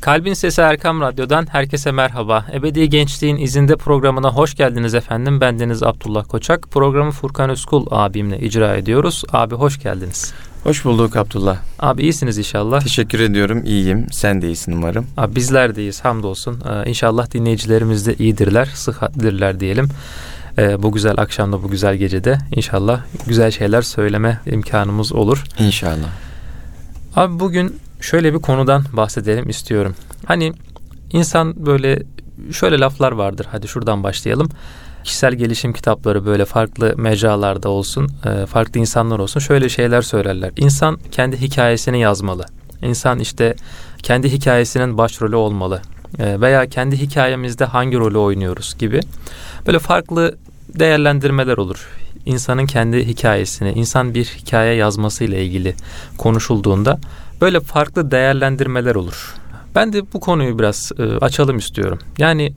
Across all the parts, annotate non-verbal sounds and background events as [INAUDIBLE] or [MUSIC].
Kalbin Sesi Erkam Radyo'dan herkese merhaba. Ebedi Gençliğin izinde programına hoş geldiniz efendim. Bendeniz Abdullah Koçak. Programı Furkan Özkul abimle icra ediyoruz. Abi hoş geldiniz. Hoş bulduk Abdullah. Abi iyisiniz inşallah. Teşekkür ediyorum. İyiyim. Sen de iyisin umarım. Abi bizler de iyiyiz hamdolsun. Ee, inşallah dinleyicilerimiz de iyidirler, sıhhatlidirler diyelim. Ee, bu güzel akşamda, bu güzel gecede inşallah güzel şeyler söyleme imkanımız olur. İnşallah. Abi bugün şöyle bir konudan bahsedelim istiyorum. Hani insan böyle şöyle laflar vardır. Hadi şuradan başlayalım. Kişisel gelişim kitapları böyle farklı mecralarda olsun, e, farklı insanlar olsun şöyle şeyler söylerler. İnsan kendi hikayesini yazmalı. İnsan işte kendi hikayesinin başrolü olmalı. E, veya kendi hikayemizde hangi rolü oynuyoruz gibi. Böyle farklı değerlendirmeler olur. İnsanın kendi hikayesini, insan bir hikaye yazması ile ilgili konuşulduğunda böyle farklı değerlendirmeler olur. Ben de bu konuyu biraz e, açalım istiyorum. Yani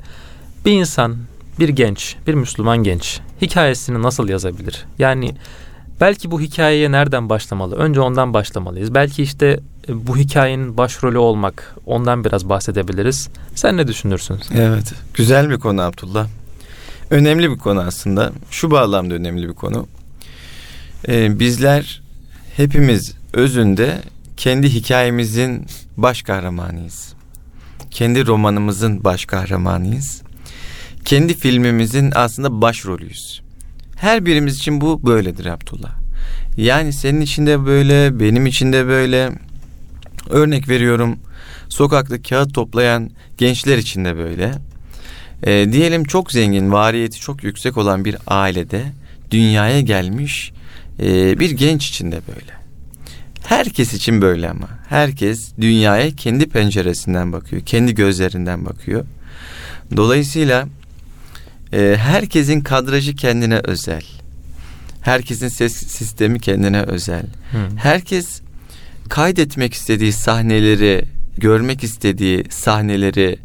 bir insan, bir genç, bir Müslüman genç hikayesini nasıl yazabilir? Yani belki bu hikayeye nereden başlamalı? Önce ondan başlamalıyız. Belki işte e, bu hikayenin başrolü olmak, ondan biraz bahsedebiliriz. Sen ne düşünürsün? Evet, güzel bir konu Abdullah. Önemli bir konu aslında. Şu bağlamda önemli bir konu. Ee, bizler hepimiz özünde kendi hikayemizin baş kahramanıyız. Kendi romanımızın baş kahramanıyız. Kendi filmimizin aslında başrolüyüz. Her birimiz için bu böyledir Abdullah. Yani senin için de böyle, benim için de böyle. Örnek veriyorum. Sokakta kağıt toplayan gençler için de böyle. E, diyelim çok zengin, variyeti çok yüksek olan bir ailede dünyaya gelmiş e, bir genç için de böyle. Herkes için böyle ama. Herkes dünyaya kendi penceresinden bakıyor. Kendi gözlerinden bakıyor. Dolayısıyla e, herkesin kadrajı kendine özel. Herkesin ses sistemi kendine özel. Hmm. Herkes kaydetmek istediği sahneleri, görmek istediği sahneleri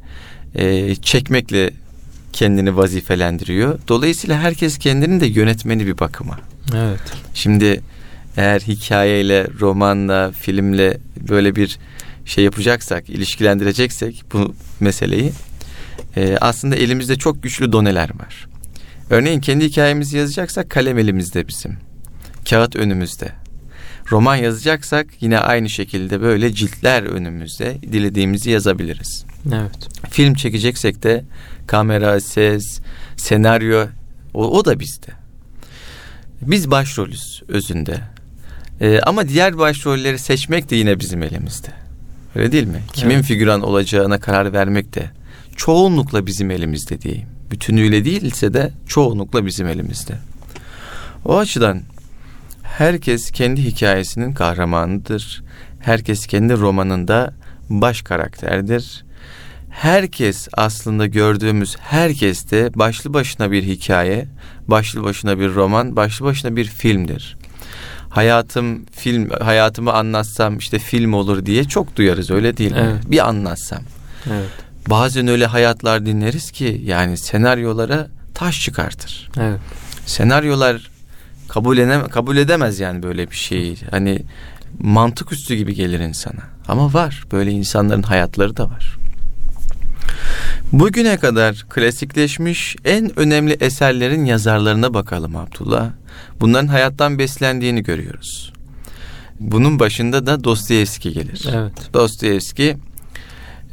e, çekmekle kendini vazifelendiriyor. Dolayısıyla herkes kendinin de yönetmeni bir bakıma. Evet. Şimdi eğer hikayeyle, romanla, filmle böyle bir şey yapacaksak, ilişkilendireceksek bu meseleyi e, aslında elimizde çok güçlü doneler var. Örneğin kendi hikayemizi yazacaksak kalem elimizde bizim. Kağıt önümüzde. Roman yazacaksak yine aynı şekilde böyle ciltler önümüzde dilediğimizi yazabiliriz. Evet. Film çekeceksek de kamera, ses, senaryo o, o da bizde. Biz başrolüz özünde. Ee, ama diğer başrolleri seçmek de yine bizim elimizde. Öyle değil mi? Kimin evet. figüran olacağına karar vermek de çoğunlukla bizim elimizde diyeyim. Bütünüyle değilse de çoğunlukla bizim elimizde. O açıdan herkes kendi hikayesinin kahramanıdır. Herkes kendi romanında baş karakterdir. Herkes aslında gördüğümüz herkes de başlı başına bir hikaye, başlı başına bir roman, başlı başına bir filmdir hayatım film hayatımı anlatsam işte film olur diye çok duyarız öyle değil mi? Evet. Bir anlatsam. Evet. Bazen öyle hayatlar dinleriz ki yani senaryolara taş çıkartır. Evet. Senaryolar kabul edemez, kabul edemez yani böyle bir şeyi. Hani mantık üstü gibi gelir insana. Ama var. Böyle insanların hayatları da var. Bugüne kadar klasikleşmiş en önemli eserlerin yazarlarına bakalım Abdullah. Bunların hayattan beslendiğini görüyoruz. Bunun başında da Dostoyevski gelir. Evet. Dostoyevski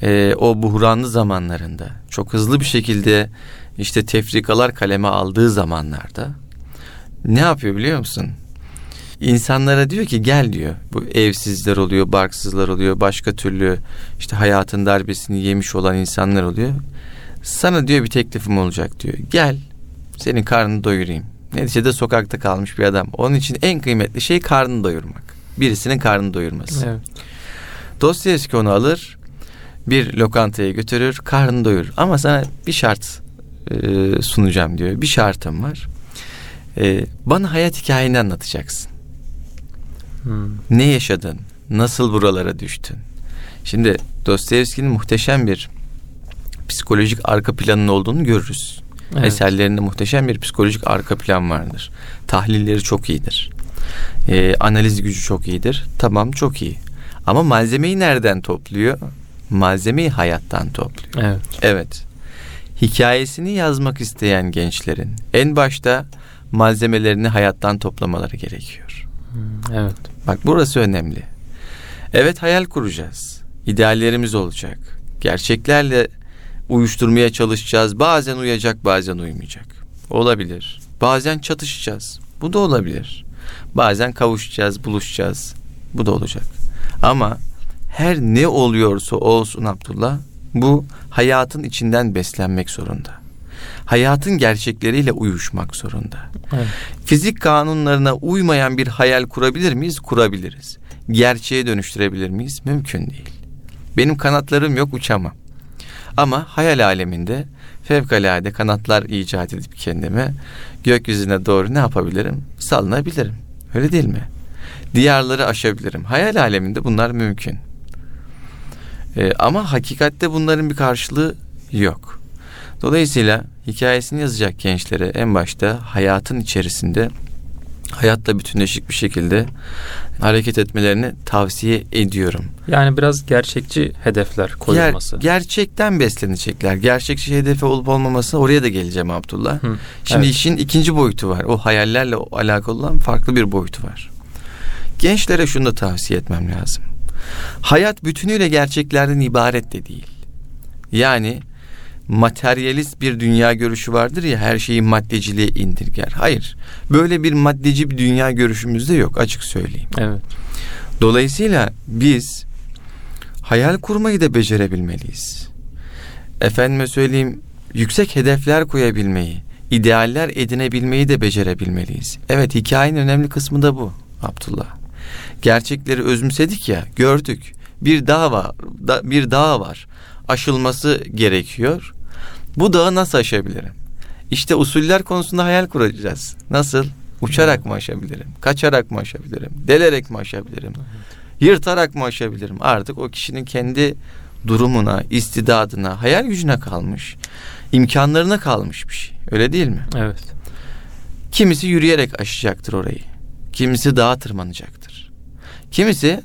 e, o buhranlı zamanlarında çok hızlı bir şekilde işte tefrikalar kaleme aldığı zamanlarda ne yapıyor biliyor musun? İnsanlara diyor ki gel diyor. Bu evsizler oluyor, barksızlar oluyor, başka türlü işte hayatın darbesini yemiş olan insanlar oluyor. Sana diyor bir teklifim olacak diyor. Gel senin karnını doyurayım. Neticede sokakta kalmış bir adam. Onun için en kıymetli şey karnını doyurmak. Birisinin karnını doyurması. Evet. Dostoyevski onu alır, bir lokantaya götürür, karnını doyurur. Ama sana bir şart e, sunacağım diyor. Bir şartım var. E, bana hayat hikayeni anlatacaksın. Hmm. Ne yaşadın? Nasıl buralara düştün? Şimdi Dostoyevski'nin muhteşem bir psikolojik arka planının olduğunu görürüz. Evet. Eserlerinde muhteşem bir psikolojik arka plan vardır. Tahlilleri çok iyidir. Ee, analiz gücü çok iyidir. Tamam çok iyi. Ama malzemeyi nereden topluyor? malzemeyi hayattan topluyor. Evet. Evet. Hikayesini yazmak isteyen gençlerin en başta malzemelerini hayattan toplamaları gerekiyor. Hmm, Evet. Bak burası önemli. Evet hayal kuracağız. İdeallerimiz olacak. Gerçeklerle uyuşturmaya çalışacağız. Bazen uyacak, bazen uymayacak. Olabilir. Bazen çatışacağız. Bu da olabilir. Bazen kavuşacağız, buluşacağız. Bu da olacak. Ama her ne oluyorsa olsun Abdullah, bu hayatın içinden beslenmek zorunda. Hayatın gerçekleriyle uyuşmak zorunda. Evet. Fizik kanunlarına uymayan bir hayal kurabilir miyiz? Kurabiliriz. Gerçeğe dönüştürebilir miyiz? Mümkün değil. Benim kanatlarım yok uçamam. Ama hayal aleminde fevkalade kanatlar icat edip kendime gökyüzüne doğru ne yapabilirim? Salınabilirim. Öyle değil mi? Diyarları aşabilirim. Hayal aleminde bunlar mümkün. Ee, ama hakikatte bunların bir karşılığı yok. Dolayısıyla hikayesini yazacak gençlere en başta hayatın içerisinde hayatla bütünleşik bir şekilde hareket etmelerini tavsiye ediyorum. Yani biraz gerçekçi hedefler Ger- koyulması. gerçekten beslenecekler. Gerçekçi hedefi olup olmaması oraya da geleceğim Abdullah. Hı, Şimdi evet. işin ikinci boyutu var. O hayallerle alakalı olan farklı bir boyutu var. Gençlere şunu da tavsiye etmem lazım. Hayat bütünüyle gerçeklerden ibaret de değil. Yani materyalist bir dünya görüşü vardır ya her şeyi maddeciliğe indirger. Hayır. Böyle bir maddeci bir dünya görüşümüzde yok açık söyleyeyim. Evet. Dolayısıyla biz hayal kurmayı da becerebilmeliyiz. Efendime söyleyeyim yüksek hedefler koyabilmeyi, idealler edinebilmeyi de becerebilmeliyiz. Evet hikayenin önemli kısmı da bu Abdullah. Gerçekleri özümsedik ya, gördük. Bir dağ var, da, bir dağ var. Aşılması gerekiyor. Bu dağı nasıl aşabilirim? İşte usuller konusunda hayal kuracağız. Nasıl? Uçarak mı aşabilirim? Kaçarak mı aşabilirim? Delerek mi aşabilirim? Yırtarak mı aşabilirim? Artık o kişinin kendi durumuna, istidadına, hayal gücüne kalmış. imkanlarına kalmış bir şey. Öyle değil mi? Evet. Kimisi yürüyerek aşacaktır orayı. Kimisi dağa tırmanacaktır. Kimisi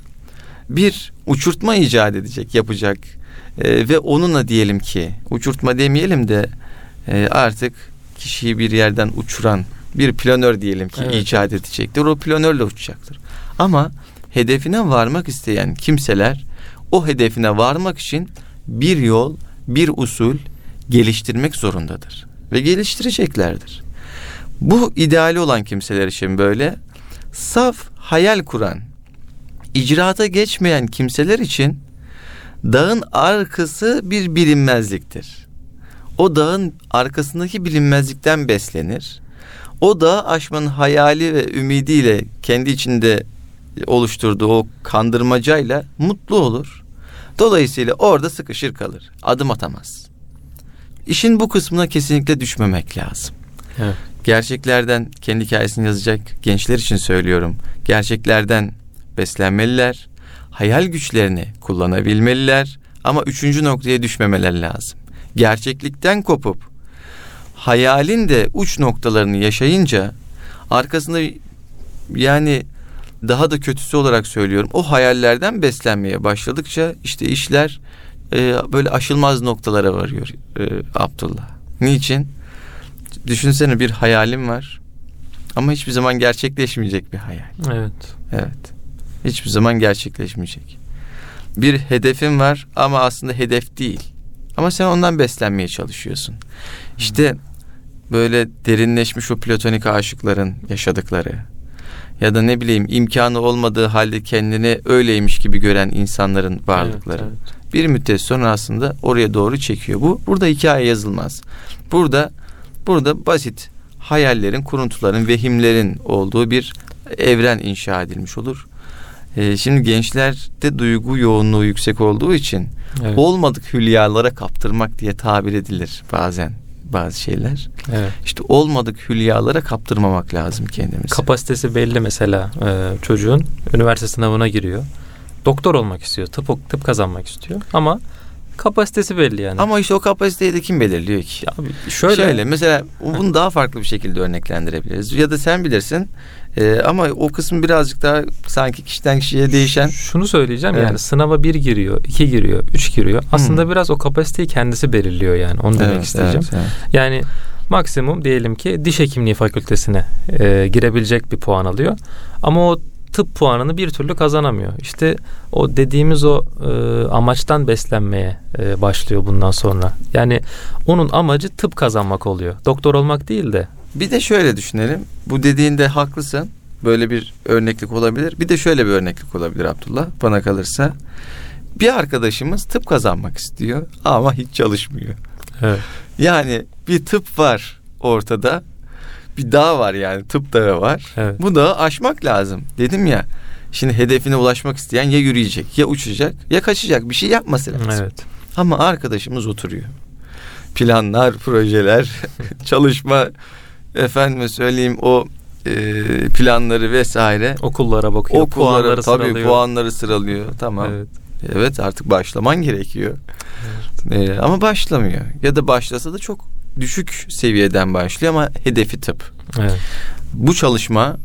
bir uçurtma icat edecek, yapacak. Ee, ve onunla diyelim ki uçurtma demeyelim de e, artık kişiyi bir yerden uçuran bir planör diyelim ki Evet. icat edecektir. O planörle uçacaktır. Ama hedefine varmak isteyen kimseler o hedefine varmak için bir yol, bir usul geliştirmek zorundadır ve geliştireceklerdir. Bu ideali olan kimseler için böyle saf hayal kuran, icraata geçmeyen kimseler için dağın arkası bir bilinmezliktir. O dağın arkasındaki bilinmezlikten beslenir. O dağı aşmanın hayali ve ümidiyle kendi içinde oluşturduğu o kandırmacayla mutlu olur. Dolayısıyla orada sıkışır kalır. Adım atamaz. İşin bu kısmına kesinlikle düşmemek lazım. Evet. Gerçeklerden kendi hikayesini yazacak gençler için söylüyorum. Gerçeklerden beslenmeliler. Hayal güçlerini kullanabilmeliler. Ama üçüncü noktaya düşmemeler lazım. Gerçeklikten kopup hayalin de uç noktalarını yaşayınca arkasında yani daha da kötüsü olarak söylüyorum. O hayallerden beslenmeye başladıkça işte işler e, böyle aşılmaz noktalara varıyor e, Abdullah. Niçin? Düşünsene bir hayalim var ama hiçbir zaman gerçekleşmeyecek bir hayal. Evet. Evet. Hiçbir zaman gerçekleşmeyecek. Bir hedefin var ama aslında hedef değil. Ama sen ondan beslenmeye çalışıyorsun. İşte böyle derinleşmiş o platonik aşıkların yaşadıkları ya da ne bileyim imkanı olmadığı halde kendini öyleymiş gibi gören insanların varlıkları. Evet, evet. Bir müddet sonra aslında oraya doğru çekiyor. Bu burada hikaye yazılmaz. Burada burada basit hayallerin, kuruntuların, vehimlerin olduğu bir evren inşa edilmiş olur. Ee, şimdi gençlerde duygu yoğunluğu yüksek olduğu için Evet. olmadık hülyalara kaptırmak diye tabir edilir bazen bazı şeyler. evet. İşte olmadık hülyalara kaptırmamak lazım kendimizi. Kapasitesi belli mesela e, çocuğun üniversite sınavına giriyor. Doktor olmak istiyor, tıp tıp kazanmak istiyor ama Kapasitesi belli yani. Ama işte o kapasiteyi de kim belirliyor ki? Ya abi şöyle, Şöyle mesela bunu daha farklı bir şekilde örneklendirebiliriz. Ya da sen bilirsin. Ee, ama o kısmı birazcık daha sanki kişiden kişiye değişen. Şunu söyleyeceğim Evet. yani sınava bir giriyor, iki giriyor, üç giriyor. Aslında biraz o kapasiteyi kendisi belirliyor yani. Onu demek Evet, isteyeceğim. evet, evet. Yani maksimum diyelim ki diş hekimliği fakültesine e, girebilecek bir puan alıyor. Ama o tıp puanını bir türlü kazanamıyor. İşte o dediğimiz o e, amaçtan beslenmeye e, başlıyor bundan sonra. Yani onun amacı tıp kazanmak oluyor. Doktor olmak değil de. Bir de şöyle düşünelim. Bu dediğinde haklısın. Böyle bir örneklik olabilir. Bir de şöyle bir örneklik olabilir Abdullah bana kalırsa. Bir arkadaşımız tıp kazanmak istiyor ama hiç çalışmıyor. Evet. Yani bir tıp var ortada. Bir dağ var yani tıp dağı var. Evet. Bu dağı aşmak lazım. Dedim ya. Şimdi hedefine ulaşmak isteyen ya yürüyecek ya uçacak ya kaçacak bir şey yapması lazım. Evet. Ama arkadaşımız oturuyor. Planlar, projeler, [LAUGHS] çalışma efendime söyleyeyim o e, planları vesaire. Okullara bakıyor. O puanları tabii sıralıyor. puanları sıralıyor. Tamam. Evet. Evet. artık başlaman gerekiyor. E, ama başlamıyor. Ya da başlasa da çok düşük seviyeden başlıyor ama hedefi tıp. Evet. Bu çalışma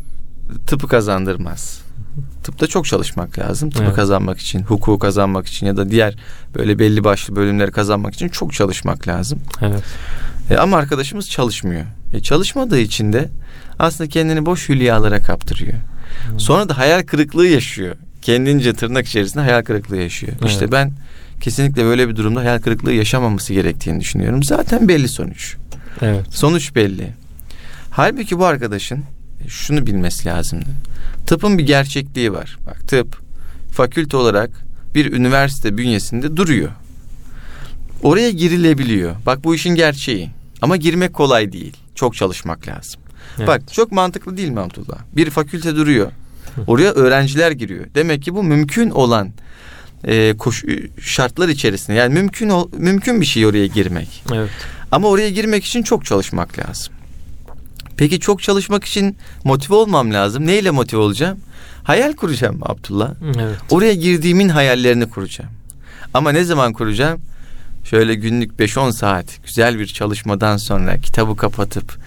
tıpı kazandırmaz. Tıpta çok çalışmak lazım. Tıpı Evet. kazanmak için, hukuku kazanmak için ya da diğer böyle belli başlı bölümleri kazanmak için çok çalışmak lazım. Evet. E, ama arkadaşımız çalışmıyor. E, çalışmadığı için de aslında kendini boş hülyalara kaptırıyor. Sonra da hayal kırıklığı yaşıyor. Kendince tırnak içerisinde hayal kırıklığı yaşıyor. Evet. İşte ben kesinlikle böyle bir durumda hayal kırıklığı yaşamaması gerektiğini düşünüyorum. Zaten belli sonuç. Evet. Sonuç belli. Halbuki bu arkadaşın şunu bilmesi lazımdı. Tıpın bir gerçekliği var. Bak tıp fakülte olarak bir üniversite bünyesinde duruyor. Oraya girilebiliyor. Bak bu işin gerçeği. Ama girmek kolay değil. Çok çalışmak lazım. Evet. Bak çok mantıklı değil mi Abdullah? Bir fakülte duruyor. Oraya öğrenciler giriyor. Demek ki bu mümkün olan e, koş, şartlar içerisinde. Yani mümkün ol, mümkün bir şey oraya girmek. Evet. Ama oraya girmek için çok çalışmak lazım. Peki çok çalışmak için motive olmam lazım. Neyle motive olacağım? Hayal kuracağım Abdullah. Evet. Oraya girdiğimin hayallerini kuracağım. Ama ne zaman kuracağım? Şöyle günlük 5-10 saat güzel bir çalışmadan sonra kitabı kapatıp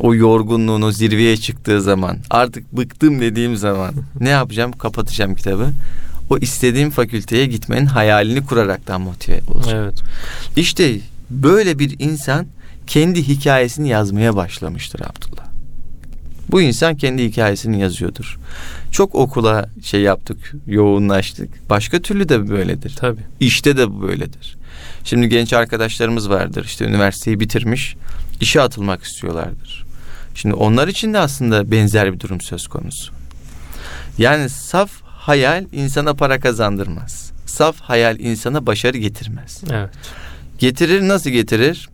o yorgunluğun o zirveye çıktığı zaman artık bıktım dediğim zaman ne yapacağım? Kapatacağım kitabı. O istediğim fakülteye gitmenin hayalini kuraraktan motive olacağım. Evet. İşte böyle bir insan kendi hikayesini yazmaya başlamıştır Abdullah. Bu insan kendi hikayesini yazıyordur. Çok okula şey yaptık, yoğunlaştık. Başka türlü de böyledir. Tabii. İşte de bu böyledir. Şimdi genç arkadaşlarımız vardır. İşte üniversiteyi bitirmiş, işe atılmak istiyorlardır. Şimdi onlar için de aslında benzer bir durum söz konusu. Yani saf hayal insana para kazandırmaz. Saf hayal insana başarı getirmez. Evet. Getirir nasıl getirir?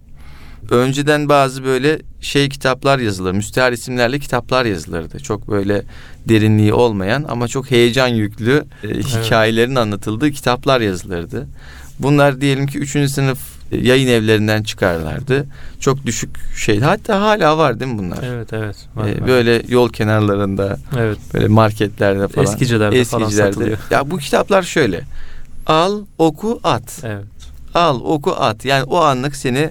Önceden bazı böyle şey kitaplar yazılır. Müstehar isimlerle kitaplar yazılırdı. Çok böyle derinliği olmayan ama çok heyecan yüklü e, hikayelerin anlatıldığı kitaplar yazılırdı. Bunlar diyelim ki 3. sınıf yayın evlerinden çıkarlardı. Çok düşük şey. Hatta hala var değil mi bunlar? Evet evet. Var, Ee, var. böyle yol kenarlarında, Evet. böyle marketlerde falan. Eskicilerde, falan satılıyor. Ya bu kitaplar şöyle. Al, oku, at. Evet. Al oku at. Yani o anlık seni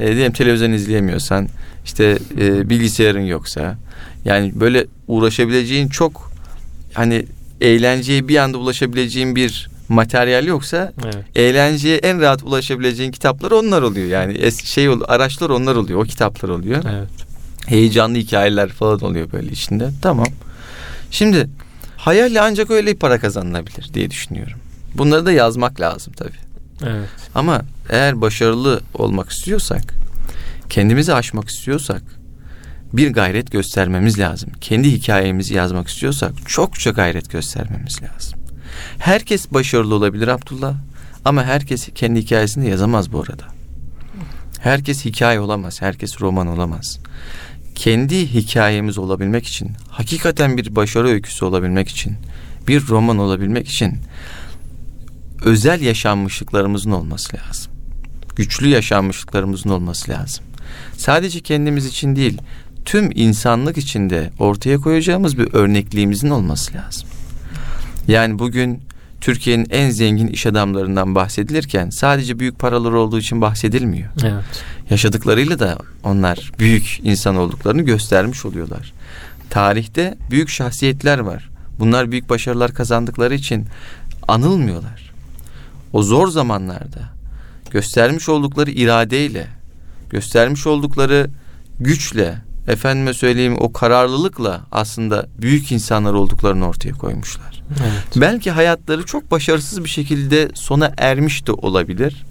e, diyelim televizyon izleyemiyorsan işte e, bilgisayarın yoksa yani böyle uğraşabileceğin çok hani eğlenceye bir anda ulaşabileceğin bir materyal yoksa Evet. eğlenceye en rahat ulaşabileceğin kitaplar onlar oluyor. Yani es şey araçlar onlar oluyor. O kitaplar oluyor. Evet. Heyecanlı hikayeler falan oluyor böyle içinde. Tamam. Şimdi hayalle ancak öyle para kazanılabilir diye düşünüyorum. Bunları da yazmak lazım tabii. Evet. Ama eğer başarılı olmak istiyorsak, kendimizi aşmak istiyorsak bir gayret göstermemiz lazım. Kendi hikayemizi yazmak istiyorsak çokça gayret göstermemiz lazım. Herkes başarılı olabilir Abdullah ama herkes kendi hikayesini yazamaz bu arada. Herkes hikaye olamaz, herkes roman olamaz. Kendi hikayemiz olabilmek için, hakikaten bir başarı öyküsü olabilmek için, bir roman olabilmek için özel yaşanmışlıklarımızın olması lazım. Güçlü yaşanmışlıklarımızın olması lazım. Sadece kendimiz için değil, tüm insanlık içinde ortaya koyacağımız bir örnekliğimizin olması lazım. Yani bugün Türkiye'nin en zengin iş adamlarından bahsedilirken sadece büyük paraları olduğu için bahsedilmiyor. Evet. Yaşadıklarıyla da onlar büyük insan olduklarını göstermiş oluyorlar. Tarihte büyük şahsiyetler var. Bunlar büyük başarılar kazandıkları için anılmıyorlar. O zor zamanlarda göstermiş oldukları iradeyle, göstermiş oldukları güçle, efendime söyleyeyim o kararlılıkla aslında büyük insanlar olduklarını ortaya koymuşlar. Evet. Belki hayatları çok başarısız bir şekilde sona ermiş de olabilir.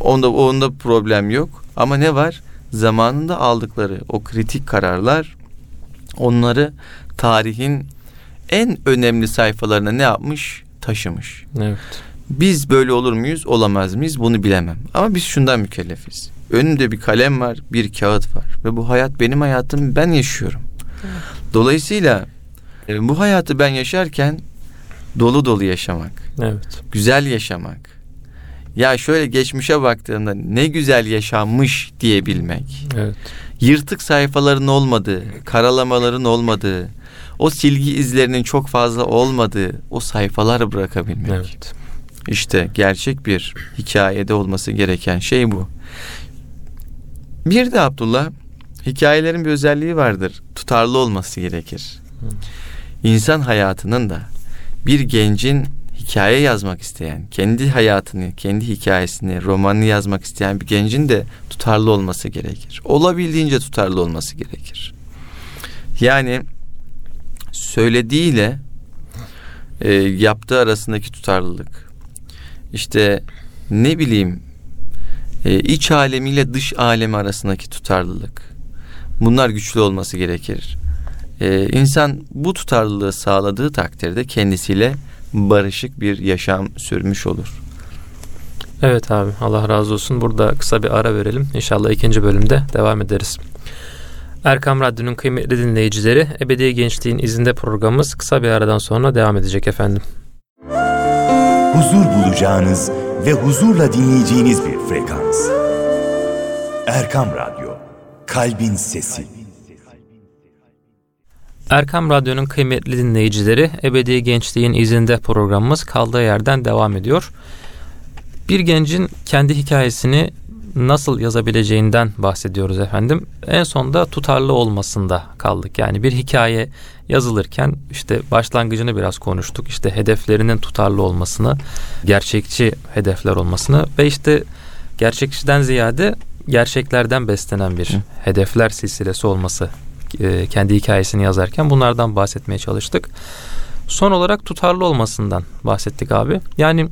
Onda onda problem yok. Ama ne var? Zamanında aldıkları o kritik kararlar onları tarihin en önemli sayfalarına ne yapmış? Taşımış. Evet. Biz böyle olur muyuz, olamaz mıyız bunu bilemem. Ama biz şundan mükellefiz. Önümde bir kalem var, bir kağıt var ve bu hayat benim hayatım, ben yaşıyorum. Dolayısıyla e, bu hayatı ben yaşarken dolu dolu yaşamak, Evet. güzel yaşamak. Ya şöyle geçmişe baktığında ne güzel yaşanmış diyebilmek. Evet. Yırtık sayfaların olmadığı, karalamaların olmadığı, o silgi izlerinin çok fazla olmadığı o sayfaları bırakabilmek. Evet. İşte gerçek bir hikayede olması gereken şey bu. Bir de Abdullah hikayelerin bir özelliği vardır. Tutarlı olması gerekir. İnsan hayatının da bir gencin hikaye yazmak isteyen, kendi hayatını, kendi hikayesini, romanını yazmak isteyen bir gencin de tutarlı olması gerekir. Olabildiğince tutarlı olması gerekir. Yani söylediğiyle e, yaptığı arasındaki tutarlılık. İşte ne bileyim e, iç alemiyle dış alemi arasındaki tutarlılık. Bunlar güçlü olması gerekir. E, insan bu tutarlılığı sağladığı takdirde kendisiyle barışık bir yaşam sürmüş olur. Evet abi Allah razı olsun. Burada kısa bir ara verelim. İnşallah ikinci bölümde devam ederiz. Erkam Radyo'nun kıymetli dinleyicileri Ebedi Gençliğin izinde programımız kısa bir aradan sonra devam edecek efendim. Huzur bulacağınız ve huzurla dinleyeceğiniz bir frekans. Erkam Radyo, Kalbin Sesi. Erkam Radyo'nun kıymetli dinleyicileri Ebedi Gençliğin izinde programımız kaldığı yerden devam ediyor. Bir gencin kendi hikayesini nasıl yazabileceğinden bahsediyoruz efendim. En sonda tutarlı olmasında kaldık. Yani bir hikaye yazılırken işte başlangıcını biraz konuştuk. İşte hedeflerinin tutarlı olmasını, gerçekçi hedefler olmasını ve işte gerçekçiden ziyade gerçeklerden beslenen bir Hı. hedefler silsilesi olması e, kendi hikayesini yazarken bunlardan bahsetmeye çalıştık. Son olarak tutarlı olmasından bahsettik abi. Yani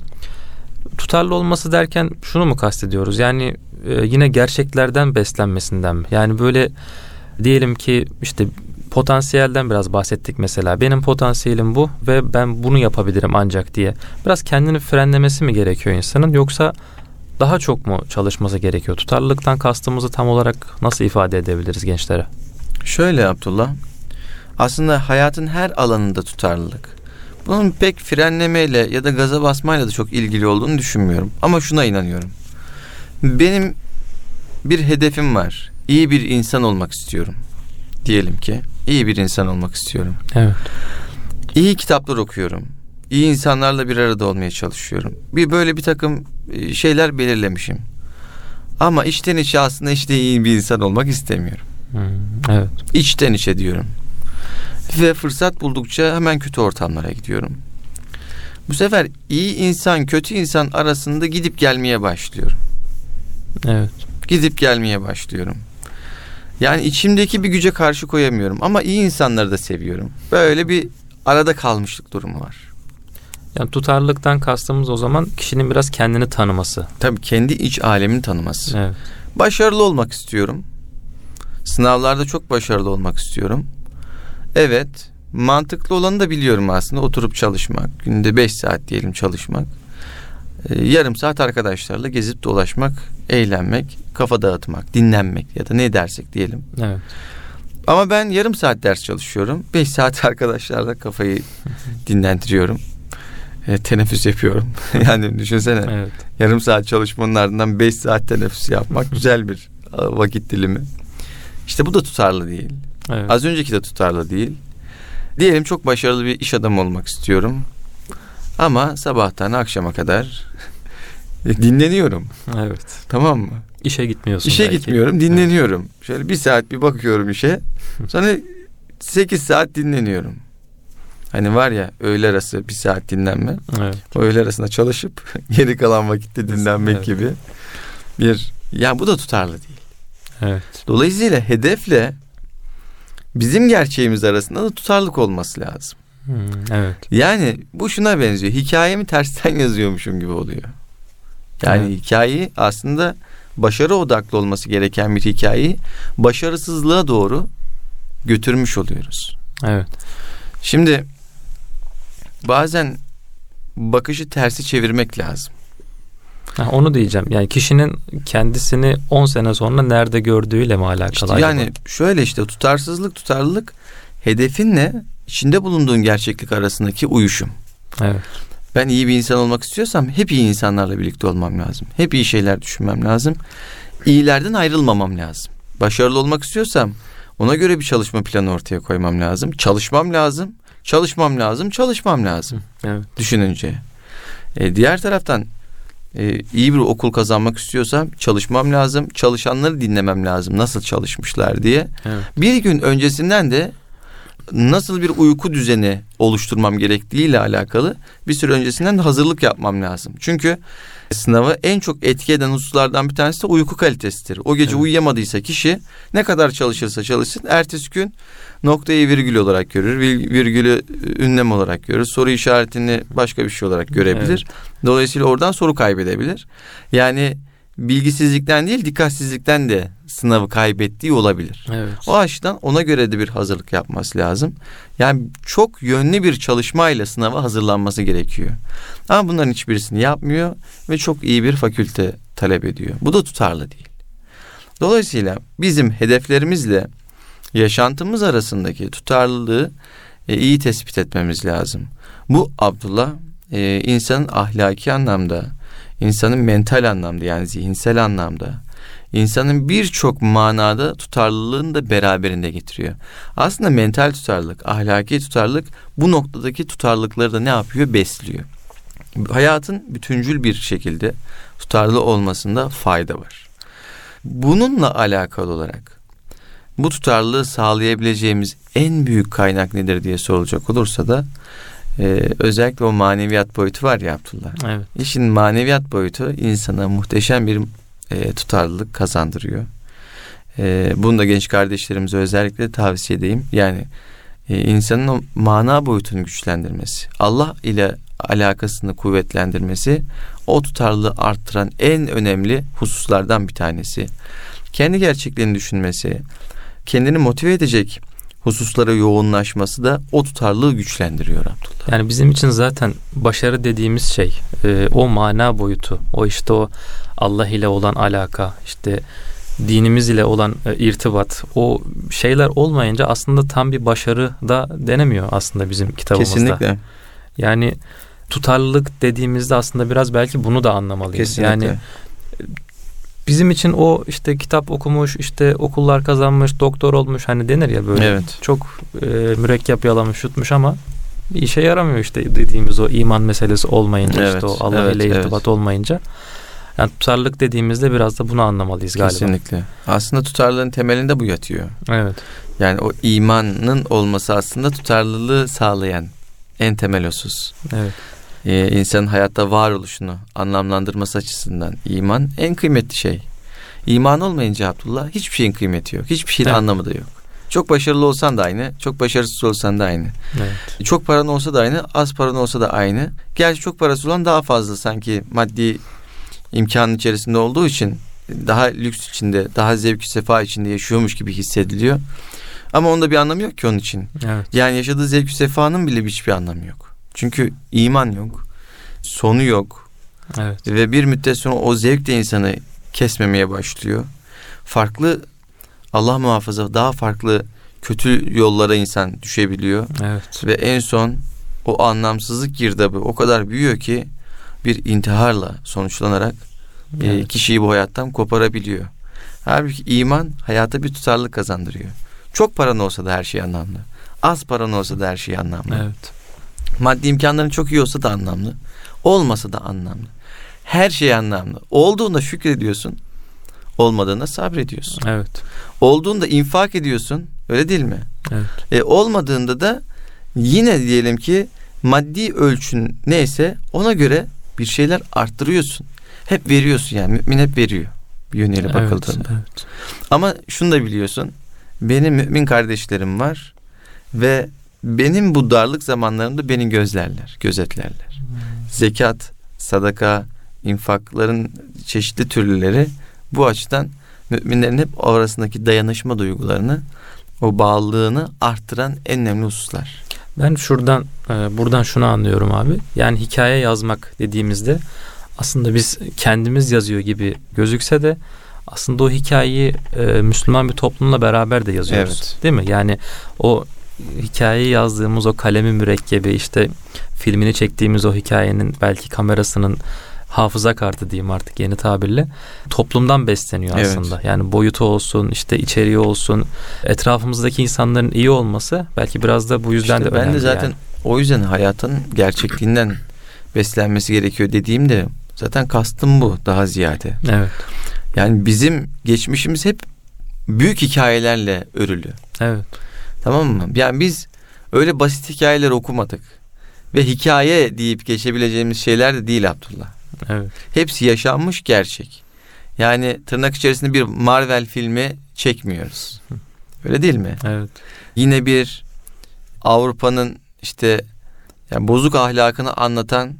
tutarlı olması derken şunu mu kastediyoruz? Yani e, yine gerçeklerden beslenmesinden mi? Yani böyle diyelim ki işte potansiyelden biraz bahsettik mesela. Benim potansiyelim bu ve ben bunu yapabilirim ancak diye. Biraz kendini frenlemesi mi gerekiyor insanın yoksa daha çok mu çalışması gerekiyor? Tutarlılıktan kastımızı tam olarak nasıl ifade edebiliriz gençlere? Şöyle Abdullah, aslında hayatın her alanında tutarlılık. Bunun pek frenlemeyle ya da gaza basmayla da çok ilgili olduğunu düşünmüyorum. Ama şuna inanıyorum. Benim bir hedefim var. İyi bir insan olmak istiyorum. Diyelim ki iyi bir insan olmak istiyorum. Evet. İyi kitaplar okuyorum. İyi insanlarla bir arada olmaya çalışıyorum. Bir böyle bir takım e, şeyler belirlemişim. Ama içten içe aslında işte iyi bir insan olmak istemiyorum. Hmm, evet. İçten içe diyorum. Ve fırsat buldukça hemen kötü ortamlara gidiyorum. Bu sefer iyi insan kötü insan arasında gidip gelmeye başlıyorum. Evet. Gidip gelmeye başlıyorum. Yani içimdeki bir güce karşı koyamıyorum ama iyi insanları da seviyorum. Böyle bir arada kalmışlık durumu var. Yani tutarlılıktan kastımız o zaman kişinin biraz kendini tanıması. Tabii kendi iç alemini tanıması. Evet. Başarılı olmak istiyorum. Sınavlarda çok başarılı olmak istiyorum. Evet, mantıklı olanı da biliyorum aslında. Oturup çalışmak, günde 5 saat diyelim çalışmak. Ee, yarım saat arkadaşlarla gezip dolaşmak, eğlenmek, kafa dağıtmak, dinlenmek ya da ne dersek diyelim. Evet. Ama ben yarım saat ders çalışıyorum. 5 saat arkadaşlarla kafayı dinlendiriyorum. E, teneffüs yapıyorum. [LAUGHS] yani düşünsene. Evet. Yarım saat çalışmanın ardından 5 saat teneffüs yapmak güzel bir e, vakit dilimi. İşte bu da tutarlı değil. Evet. Az önceki de tutarlı değil. Diyelim çok başarılı bir iş adamı olmak istiyorum. Ama sabahtan akşama kadar dinleniyorum. Evet. Tamam mı? İşe gitmiyorsun İşe belki. gitmiyorum, dinleniyorum. Şöyle bir saat bir bakıyorum işe. [LAUGHS] Sonra 8 saat dinleniyorum. Hani var ya öğle arası bir saat dinlenme. Evet. O öğle arasında çalışıp [LAUGHS] geri kalan vakitte dinlenmek Evet. gibi bir ya bu da tutarlı değil. Evet. Dolayısıyla hedefle bizim gerçeğimiz arasında da tutarlık olması lazım. Hmm, evet. Yani bu şuna benziyor. Hikayemi tersten [LAUGHS] yazıyormuşum gibi oluyor. Yani Evet. hikayeyi aslında başarı odaklı olması gereken bir hikayeyi başarısızlığa doğru götürmüş oluyoruz. Evet. Şimdi bazen bakışı tersi çevirmek lazım. Ha, onu diyeceğim. Yani kişinin kendisini 10 sene sonra nerede gördüğüyle mi alakalı? İşte acaba? yani şöyle işte tutarsızlık, tutarlılık hedefinle içinde bulunduğun gerçeklik arasındaki uyuşum. Evet. Ben iyi bir insan olmak istiyorsam hep iyi insanlarla birlikte olmam lazım. Hep iyi şeyler düşünmem lazım. İyilerden ayrılmamam lazım. Başarılı olmak istiyorsam ona göre bir çalışma planı ortaya koymam lazım. Çalışmam lazım. Çalışmam lazım. Çalışmam lazım. Evet. Düşününce. E, diğer taraftan e, iyi bir okul kazanmak istiyorsam çalışmam lazım. Çalışanları dinlemem lazım. Nasıl çalışmışlar diye. Evet. Bir gün öncesinden de nasıl bir uyku düzeni oluşturmam gerektiğiyle alakalı bir süre öncesinden de hazırlık yapmam lazım. Çünkü sınavı en çok etki eden hususlardan bir tanesi de uyku kalitesidir. O gece Evet. uyuyamadıysa kişi ne kadar çalışırsa çalışsın ertesi gün noktayı virgül olarak görür, virgülü ünlem olarak görür, soru işaretini başka bir şey olarak görebilir. Dolayısıyla oradan soru kaybedebilir. Yani bilgisizlikten değil dikkatsizlikten de sınavı kaybettiği olabilir. Evet. O açıdan ona göre de bir hazırlık yapması lazım. Yani çok yönlü bir çalışmayla sınava hazırlanması gerekiyor. Ama bunların hiçbirisini yapmıyor ve çok iyi bir fakülte talep ediyor. Bu da tutarlı değil. Dolayısıyla bizim hedeflerimizle yaşantımız arasındaki tutarlılığı e, iyi tespit etmemiz lazım. Bu Abdullah e, insanın ahlaki anlamda, insanın mental anlamda yani zihinsel anlamda, insanın birçok manada tutarlılığını da beraberinde getiriyor. Aslında mental tutarlılık, ahlaki tutarlılık bu noktadaki tutarlılıkları da ne yapıyor? Besliyor. Hayatın bütüncül bir şekilde tutarlı olmasında fayda var. Bununla alakalı olarak bu tutarlılığı sağlayabileceğimiz en büyük kaynak nedir diye sorulacak olursa da e, özellikle o maneviyat boyutu var ya Abdullah. Evet. İşin maneviyat boyutu insana muhteşem bir e, tutarlılık kazandırıyor. E, bunu da genç kardeşlerimize özellikle tavsiye edeyim. Yani e, insanın o mana boyutunu güçlendirmesi, Allah ile alakasını kuvvetlendirmesi o tutarlılığı arttıran en önemli hususlardan bir tanesi. Kendi gerçekliğini düşünmesi, kendini motive edecek hususlara yoğunlaşması da o tutarlılığı güçlendiriyor Abdullah. Yani bizim için zaten başarı dediğimiz şey e, o mana boyutu, o işte o Allah ile olan alaka, işte dinimiz ile olan e, irtibat, o şeyler olmayınca aslında tam bir başarı da denemiyor aslında bizim kitabımızda. Kesinlikle. Yani tutarlılık dediğimizde aslında biraz belki bunu da anlamalıyız. Kesinlikle. Yani bizim için o işte kitap okumuş, işte okullar kazanmış, doktor olmuş hani denir ya böyle Evet. çok e, mürekkep yalamış, yutmuş ama bir işe yaramıyor işte dediğimiz o iman meselesi olmayınca Evet, işte o Allah evet, ile evet. irtibat olmayınca. Yani tutarlılık dediğimizde biraz da bunu anlamalıyız galiba. Kesinlikle. Aslında tutarlılığın temelinde bu yatıyor. Evet. Yani o imanın olması aslında tutarlılığı sağlayan en temel husus. Evet. Ee, insanın hayatta varoluşunu anlamlandırması açısından iman en kıymetli şey. İman olmayınca Abdullah hiçbir şeyin kıymeti yok. Hiçbir şeyin Evet. anlamı da yok. Çok başarılı olsan da aynı, çok başarısız olsan da aynı. Evet. Çok paran olsa da aynı, az paran olsa da aynı. Gerçi çok parası olan daha fazla sanki maddi imkanın içerisinde olduğu için daha lüks içinde, daha zevk sefa içinde yaşıyormuş gibi hissediliyor. Ama onda bir anlamı yok ki onun için. Evet. Yani yaşadığı zevk sefanın bile hiçbir anlamı yok. Çünkü iman yok, sonu yok Evet. ve bir müddet sonra o zevk de insanı kesmemeye başlıyor. Farklı Allah muhafaza daha farklı kötü yollara insan düşebiliyor. Evet. Ve en son o anlamsızlık girdabı o kadar büyüyor ki bir intiharla sonuçlanarak e, Evet. kişiyi bu hayattan koparabiliyor. Halbuki iman hayata bir tutarlılık kazandırıyor. Çok paran olsa da her şey anlamlı. Az paran olsa da her şey anlamlı. Evet. Maddi imkanların çok iyi olsa da anlamlı. Olmasa da anlamlı. Her şey anlamlı. Olduğunda şükrediyorsun. Olmadığında sabrediyorsun. Evet. Olduğunda infak ediyorsun. Öyle değil mi? Evet. E, olmadığında da yine diyelim ki maddi ölçün neyse ona göre bir şeyler arttırıyorsun. Hep veriyorsun yani mümin hep veriyor bir yönüyle bakıldığında. Evet, evet. Ama şunu da biliyorsun. Benim mümin kardeşlerim var ve benim bu darlık zamanlarımda beni gözlerler, gözetlerler. Zekat, sadaka, infakların çeşitli türlüleri bu açıdan müminlerin hep arasındaki dayanışma duygularını, o bağlılığını arttıran en önemli hususlar. Ben şuradan e, buradan şunu anlıyorum abi. Yani hikaye yazmak dediğimizde aslında biz kendimiz yazıyor gibi gözükse de aslında o hikayeyi e, Müslüman bir toplumla beraber de yazıyoruz. Evet. Değil mi? Yani o hikayeyi yazdığımız o kalemi mürekkebi işte filmini çektiğimiz o hikayenin belki kamerasının hafıza kartı diyeyim artık yeni tabirle toplumdan besleniyor Evet. aslında. Yani boyutu olsun, işte içeriği olsun, etrafımızdaki insanların iyi olması belki biraz da bu yüzden İşte de ben önemli. de zaten yani. o yüzden hayatın gerçekliğinden beslenmesi gerekiyor dediğimde zaten kastım bu daha ziyade. Evet. Yani bizim geçmişimiz hep büyük hikayelerle örülü. Evet. Tamam mı? Yani biz öyle basit hikayeler okumadık. Ve hikaye deyip geçebileceğimiz şeyler de değil Abdullah. Evet. Hepsi yaşanmış gerçek. Yani tırnak içerisinde bir Marvel filmi çekmiyoruz. Öyle değil mi? Evet. Yine bir Avrupa'nın işte yani bozuk ahlakını anlatan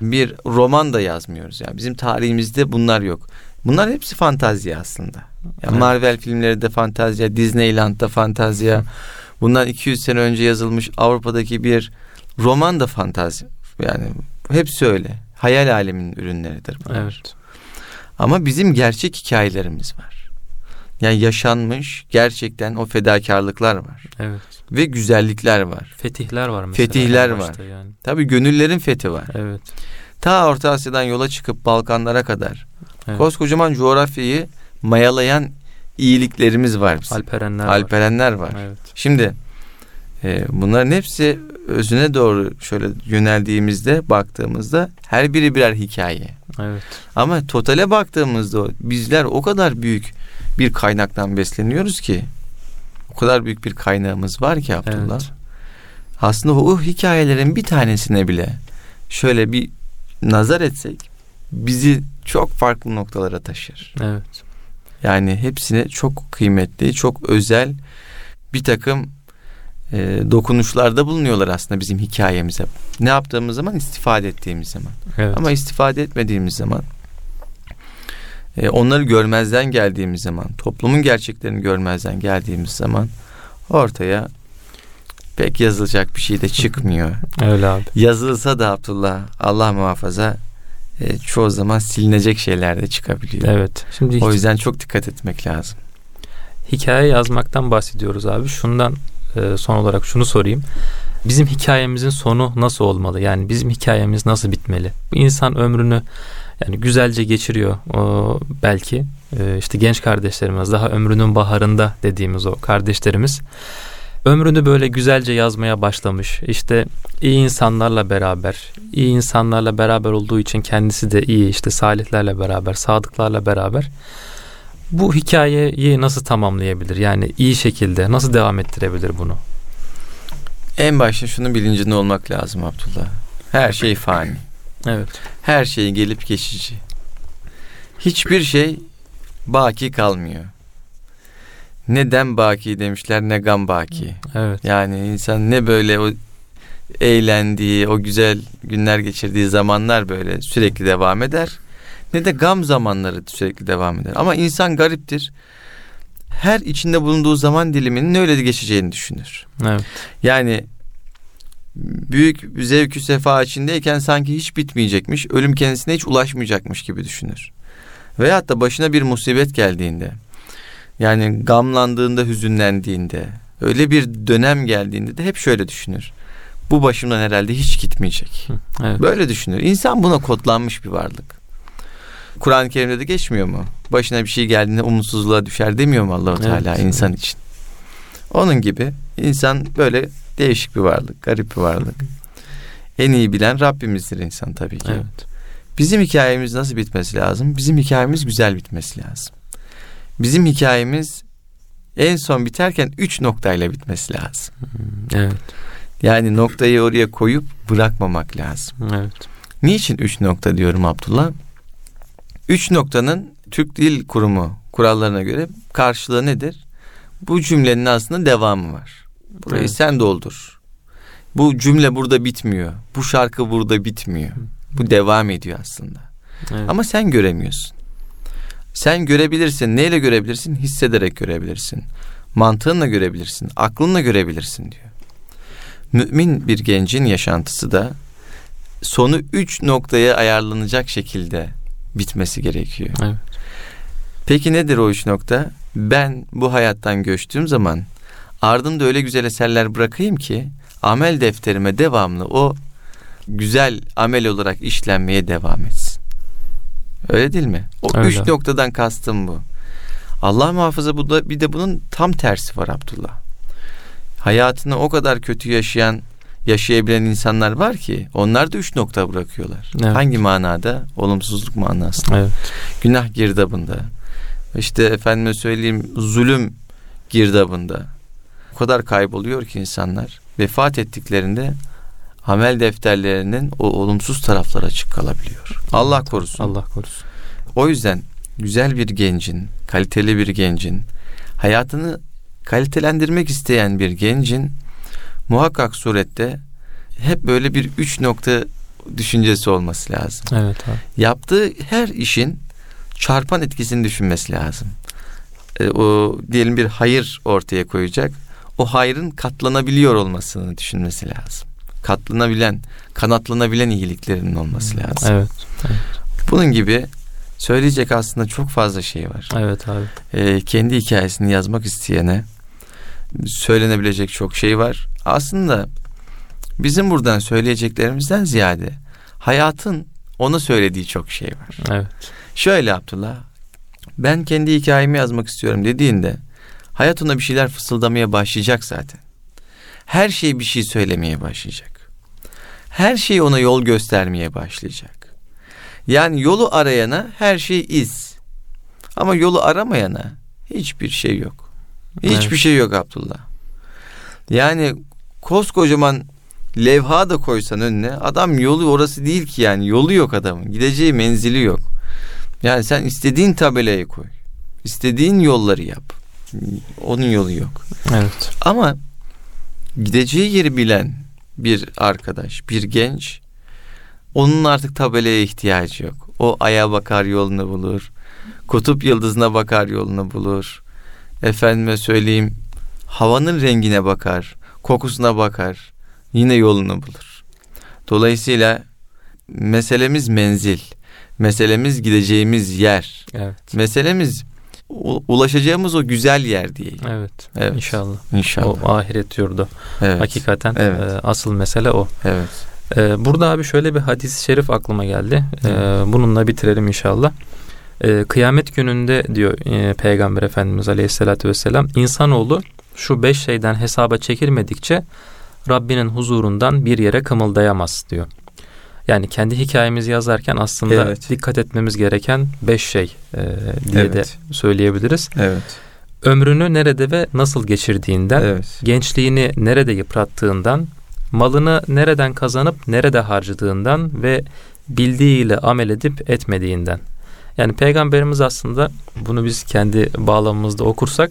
bir roman da yazmıyoruz. Yani bizim tarihimizde bunlar yok. Bunlar hepsi fantaziya aslında. Yani Evet. Marvel filmleri de fantaziya, Disneyland'da fantaziya. Bundan 200 sene önce yazılmış Avrupa'daki bir roman da fantazi. Yani hepsi öyle. Hayal aleminin ürünleridir bunlar. Evet. Ama bizim gerçek hikayelerimiz var. Yani yaşanmış gerçekten o fedakarlıklar var Evet. ve güzellikler var. Fetihler var mesela. Fetihler var. Yani. Tabii gönüllerin fethi var. Evet. Ta Orta Asya'dan yola çıkıp Balkanlara kadar Evet. koskocaman coğrafyayı mayalayan iyiliklerimiz var bizim. Alperenler var. Alperenler var. Evet. Şimdi e, bunların hepsi özüne doğru şöyle yöneldiğimizde baktığımızda her biri birer hikaye. Evet. Ama totale baktığımızda bizler o kadar büyük bir kaynaktan besleniyoruz ki o kadar büyük bir kaynağımız var ki Abdullah. Evet. Aslında o hikayelerin bir tanesine bile şöyle bir nazar etsek bizi çok farklı noktalara taşır. Evet. Yani hepsine çok kıymetli, çok özel bir takım e, dokunuşlarda bulunuyorlar aslında bizim hikayemize. Ne yaptığımız zaman istifade ettiğimiz zaman. Evet. Ama istifade etmediğimiz zaman e, onları görmezden geldiğimiz zaman toplumun gerçeklerini görmezden geldiğimiz zaman ortaya pek yazılacak bir şey de çıkmıyor. Öyle abi. Yazılsa da Abdullah Allah muhafaza e, çoğu zaman silinecek şeyler de çıkabiliyor. Evet. Şimdi O yüzden çok dikkat etmek lazım. hikaye yazmaktan bahsediyoruz abi. Şundan e, son olarak şunu sorayım. Bizim hikayemizin sonu nasıl olmalı? Yani bizim hikayemiz nasıl bitmeli? Bu insan ömrünü yani güzelce geçiriyor o belki e, işte genç kardeşlerimiz daha ömrünün baharında dediğimiz o kardeşlerimiz ömrünü böyle güzelce yazmaya başlamış. İşte iyi insanlarla beraber, iyi insanlarla beraber olduğu için kendisi de iyi işte salihlerle beraber, sadıklarla beraber bu hikayeyi nasıl tamamlayabilir? Yani iyi şekilde nasıl devam ettirebilir bunu? En başta şunun bilincinde olmak lazım Abdullah. Her şey fani. Evet. Her şey gelip geçici. Hiçbir şey baki kalmıyor. Neden baki demişler ne gam baki. Evet. Yani insan ne böyle o eğlendiği, o güzel günler geçirdiği zamanlar böyle sürekli devam eder. Ne de gam zamanları sürekli devam eder. Ama insan gariptir. Her içinde bulunduğu zaman diliminin öyle de geçeceğini düşünür. Evet. Yani büyük zevkü sefa içindeyken sanki hiç bitmeyecekmiş, ölüm kendisine hiç ulaşmayacakmış gibi düşünür. Veyahut da başına bir musibet geldiğinde, yani gamlandığında, hüzünlendiğinde, öyle bir dönem geldiğinde de hep şöyle düşünür. Bu başımdan herhalde hiç gitmeyecek. Evet. Böyle düşünür. İnsan buna kodlanmış bir varlık. Kur'an-ı Kerim'de de geçmiyor mu? Başına bir şey geldiğinde umutsuzluğa düşer demiyor mu Allahu Teala Evet. insan için? Onun gibi insan böyle değişik bir varlık, garip bir varlık. en iyi bilen Rabbimizdir insan tabii ki. Evet. Bizim hikayemiz nasıl bitmesi lazım? Bizim hikayemiz güzel bitmesi lazım. Bizim hikayemiz en son biterken üç noktayla bitmesi lazım. Evet. Yani noktayı oraya koyup bırakmamak lazım. Evet. Niçin üç nokta diyorum Abdullah? Üç noktanın Türk Dil Kurumu kurallarına göre karşılığı nedir? Bu cümlenin aslında devamı var. Burayı Evet. sen doldur. Bu cümle burada bitmiyor. Bu şarkı burada bitmiyor. Bu devam ediyor aslında. Evet. Ama sen göremiyorsun. Sen görebilirsin. Neyle görebilirsin? Hissederek görebilirsin. Mantığınla görebilirsin. Aklınla görebilirsin diyor. Mümin bir gencin yaşantısı da sonu üç noktaya ayarlanacak şekilde bitmesi gerekiyor. Evet. Peki nedir o üç nokta? Ben bu hayattan göçtüğüm zaman ardımda öyle güzel eserler bırakayım ki amel defterime devamlı o güzel amel olarak işlenmeye devam etsin. Öyle değil mi? O Öyle. üç noktadan kastım bu. Allah muhafaza bu da bir de bunun tam tersi var Abdullah. Hayatını o kadar kötü yaşayan, yaşayabilen insanlar var ki onlar da üç nokta bırakıyorlar. Evet. Hangi manada? Olumsuzluk manasında Evet. günah girdabında işte efendime söyleyeyim zulüm girdabında o kadar kayboluyor ki insanlar vefat ettiklerinde amel defterlerinin o olumsuz tarafları açık kalabiliyor. Allah korusun. Allah korusun. O yüzden güzel bir gencin, kaliteli bir gencin, hayatını kalitelendirmek isteyen bir gencin muhakkak surette hep böyle bir üç nokta düşüncesi olması lazım Evet abi. yaptığı her işin çarpan etkisini düşünmesi lazım. E, o diyelim bir hayır ortaya koyacak. O hayrın katlanabiliyor olmasını düşünmesi lazım. Katlanabilen, kanatlanabilen iyiliklerinin olması lazım. Evet. Bunun gibi söyleyecek aslında çok fazla şey var. Evet abi. E, kendi hikayesini yazmak isteyene söylenebilecek çok şey var. Aslında bizim buradan söyleyeceklerimizden ziyade hayatın ona söylediği çok şey var. Evet. Şöyle Abdullah, ben kendi hikayemi yazmak istiyorum dediğinde hayat ona bir şeyler fısıldamaya başlayacak zaten. Her şey bir şey söylemeye başlayacak. Her şey ona yol göstermeye başlayacak. Yani yolu arayana her şey iz. Ama yolu aramayana hiçbir şey yok. Hiçbir Evet. şey yok Abdullah. Yani koskocaman levha da koysan önüne adam yolu orası değil ki yani yolu yok adamın. Gideceği menzili yok. Yani sen istediğin tabelayı koy. İstediğin yolları yap. Onun yolu yok. Evet. Ama gideceği yeri bilen bir arkadaş, bir genç onun artık tabelaya ihtiyacı yok. O aya bakar yolunu bulur. Kutup yıldızına bakar yolunu bulur. Efendime söyleyeyim havanın rengine bakar, kokusuna bakar. Yine yolunu bulur. Dolayısıyla meselemiz menzil. Meselemiz gideceğimiz yer. Evet. Meselemiz ulaşacağımız o güzel yer diye. Evet. Evet. İnşallah. İnşallah. O ahiret yurdu. evet. Hakikaten Evet. e, asıl mesele o. Evet. E, burada abi şöyle bir hadis-i şerif aklıma geldi. E, bununla bitirelim inşallah. E, kıyamet gününde diyor e, Peygamber Efendimiz Aleyhisselatü Vesselam insanoğlu şu beş şeyden hesaba çekilmedikçe Rabbinin huzurundan bir yere kımıldayamaz diyor. Yani kendi hikayemizi yazarken aslında Evet. dikkat etmemiz gereken beş şey e, diye Evet. de söyleyebiliriz. Evet. Ömrünü nerede ve nasıl geçirdiğinden, Evet. gençliğini nerede yıprattığından, malını nereden kazanıp nerede harcadığından ve bildiğiyle amel edip etmediğinden. Yani peygamberimiz aslında bunu biz kendi bağlamımızda okursak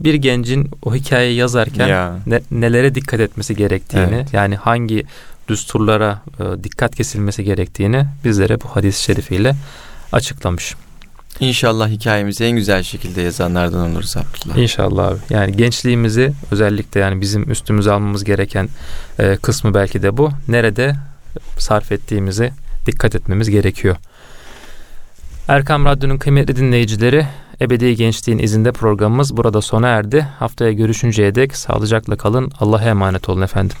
bir gencin o hikayeyi yazarken Ya. ne- nelere dikkat etmesi gerektiğini Evet. yani hangi düsturlara e, dikkat kesilmesi gerektiğini bizlere bu hadis-i şerifiyle açıklamış. İnşallah hikayemizi en güzel şekilde yazanlardan oluruz Abdullah. İnşallah abi. Yani gençliğimizi özellikle yani bizim üstümüze almamız gereken e, kısmı belki de bu. Nerede sarf ettiğimizi dikkat etmemiz gerekiyor. Erkam Radyo'nun kıymetli dinleyicileri Ebedi Gençliğin izinde programımız burada sona erdi. Haftaya görüşünceye dek sağlıcakla kalın. Allah'a emanet olun efendim.